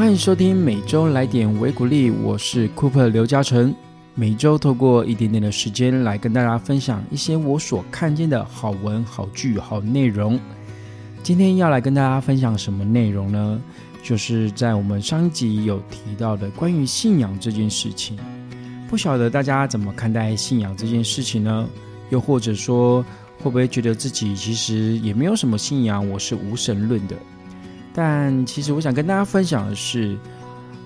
欢迎收听每周来点维鼓励，我是 Cooper 刘嘉诚。每周透过一点点的时间来跟大家分享一些我所看见的好文、好剧、好内容。今天要来跟大家分享什么内容呢？就是在我们上集有提到的关于信仰这件事情。不晓得大家怎么看待信仰这件事情呢？又或者说，会不会觉得自己其实也没有什么信仰，我是无神论的？但其实我想跟大家分享的是，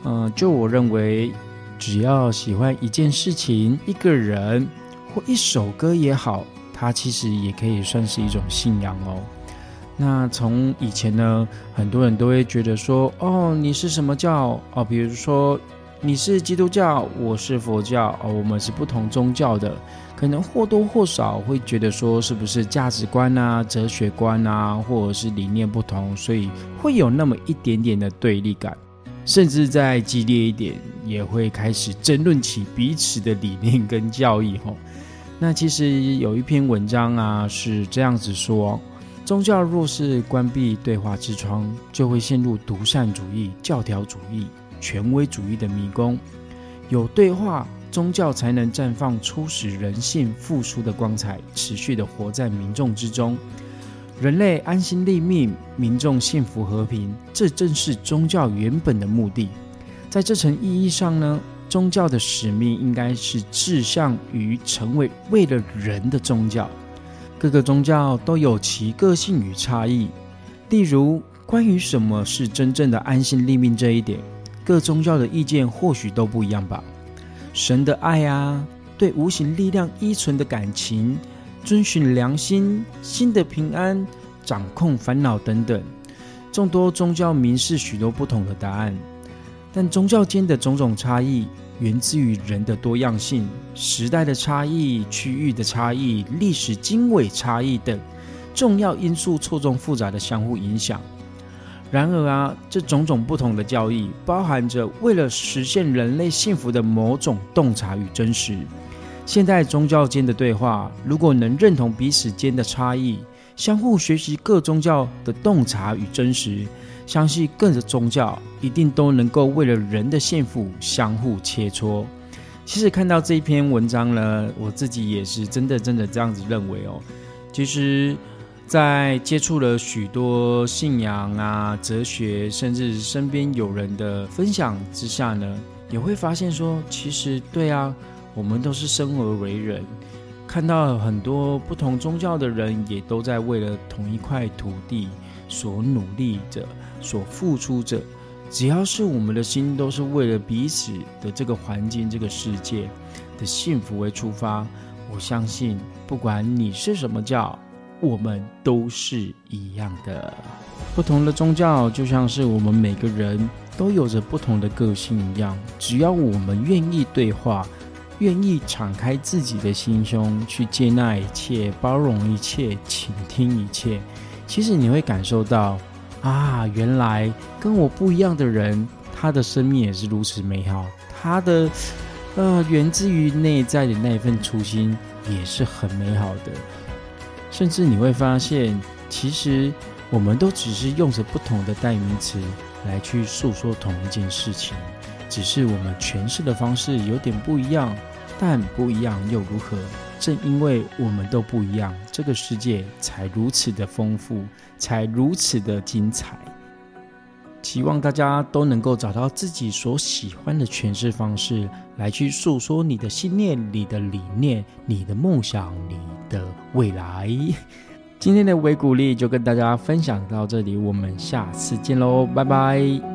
嗯，就我认为。只要喜欢一件事情、一个人或一首歌也好，它其实也可以算是一种信仰哦。那从以前呢，很多人都会觉得说：“哦，你是什么教？哦，比如说你是基督教，我是佛教，哦，我们是不同宗教的，可能或多或少会觉得说，是不是价值观啊、哲学观啊，或者是理念不同，所以会有那么一点点的对立感。”甚至再激烈一点，也会开始争论起彼此的理念跟教义。吼，那其实有一篇文章啊，是这样子说：宗教若是关闭对话之窗，就会陷入独善主义、教条主义、权威主义的迷宫。有对话，宗教才能绽放初始人性复苏的光彩，持续的活在民众之中。人类安心立命，民众幸福和平，这正是宗教原本的目的。在这层意义上呢，宗教的使命应该是志向于成为为了人的宗教。各个宗教都有其个性与差异。例如，关于什么是真正的安心立命这一点，各宗教的意见或许都不一样吧。神的爱啊，对无形力量依存的感情。遵循良心、心的平安、掌控烦恼等等，众多宗教明示许多不同的答案。但宗教间的种种差异，源自于人的多样性、时代的差异、区域的差异、历史经纬差异等重要因素错综复杂的相互影响。然而啊，这种种不同的教义，包含着为了实现人类幸福的某种洞察与真实。现代宗教间的对话，如果能认同彼此间的差异，相互学习各宗教的洞察与真实，相信各个宗教一定都能够为了人的幸福相互切磋。其实看到这一篇文章呢，我自己也是真的真的这样子认为哦。其实，在接触了许多信仰啊、哲学，甚至身边有人的分享之下呢，也会发现说，其实对啊。我们都是生而为人，看到很多不同宗教的人，也都在为了同一块土地所努力着、所付出着。只要是我们的心，都是为了彼此的这个环境、这个世界的幸福为出发。我相信，不管你是什么教，我们都是一样的。不同的宗教，就像是我们每个人都有着不同的个性一样。只要我们愿意对话。愿意敞开自己的心胸，去接纳一切，包容一切，倾听一切。其实你会感受到，啊，原来跟我不一样的人，他的生命也是如此美好。他的，呃，源自于内在的那一份初心，也是很美好的。甚至你会发现，其实我们都只是用着不同的代名词来去诉说同一件事情。只是我们诠释的方式有点不一样，但不一样又如何？正因为我们都不一样，这个世界才如此的丰富，才如此的精彩。希望大家都能够找到自己所喜欢的诠释方式，来去诉说你的信念、你的理念、你的梦想、你的未来。今天的微鼓励就跟大家分享到这里，我们下次见喽，拜拜。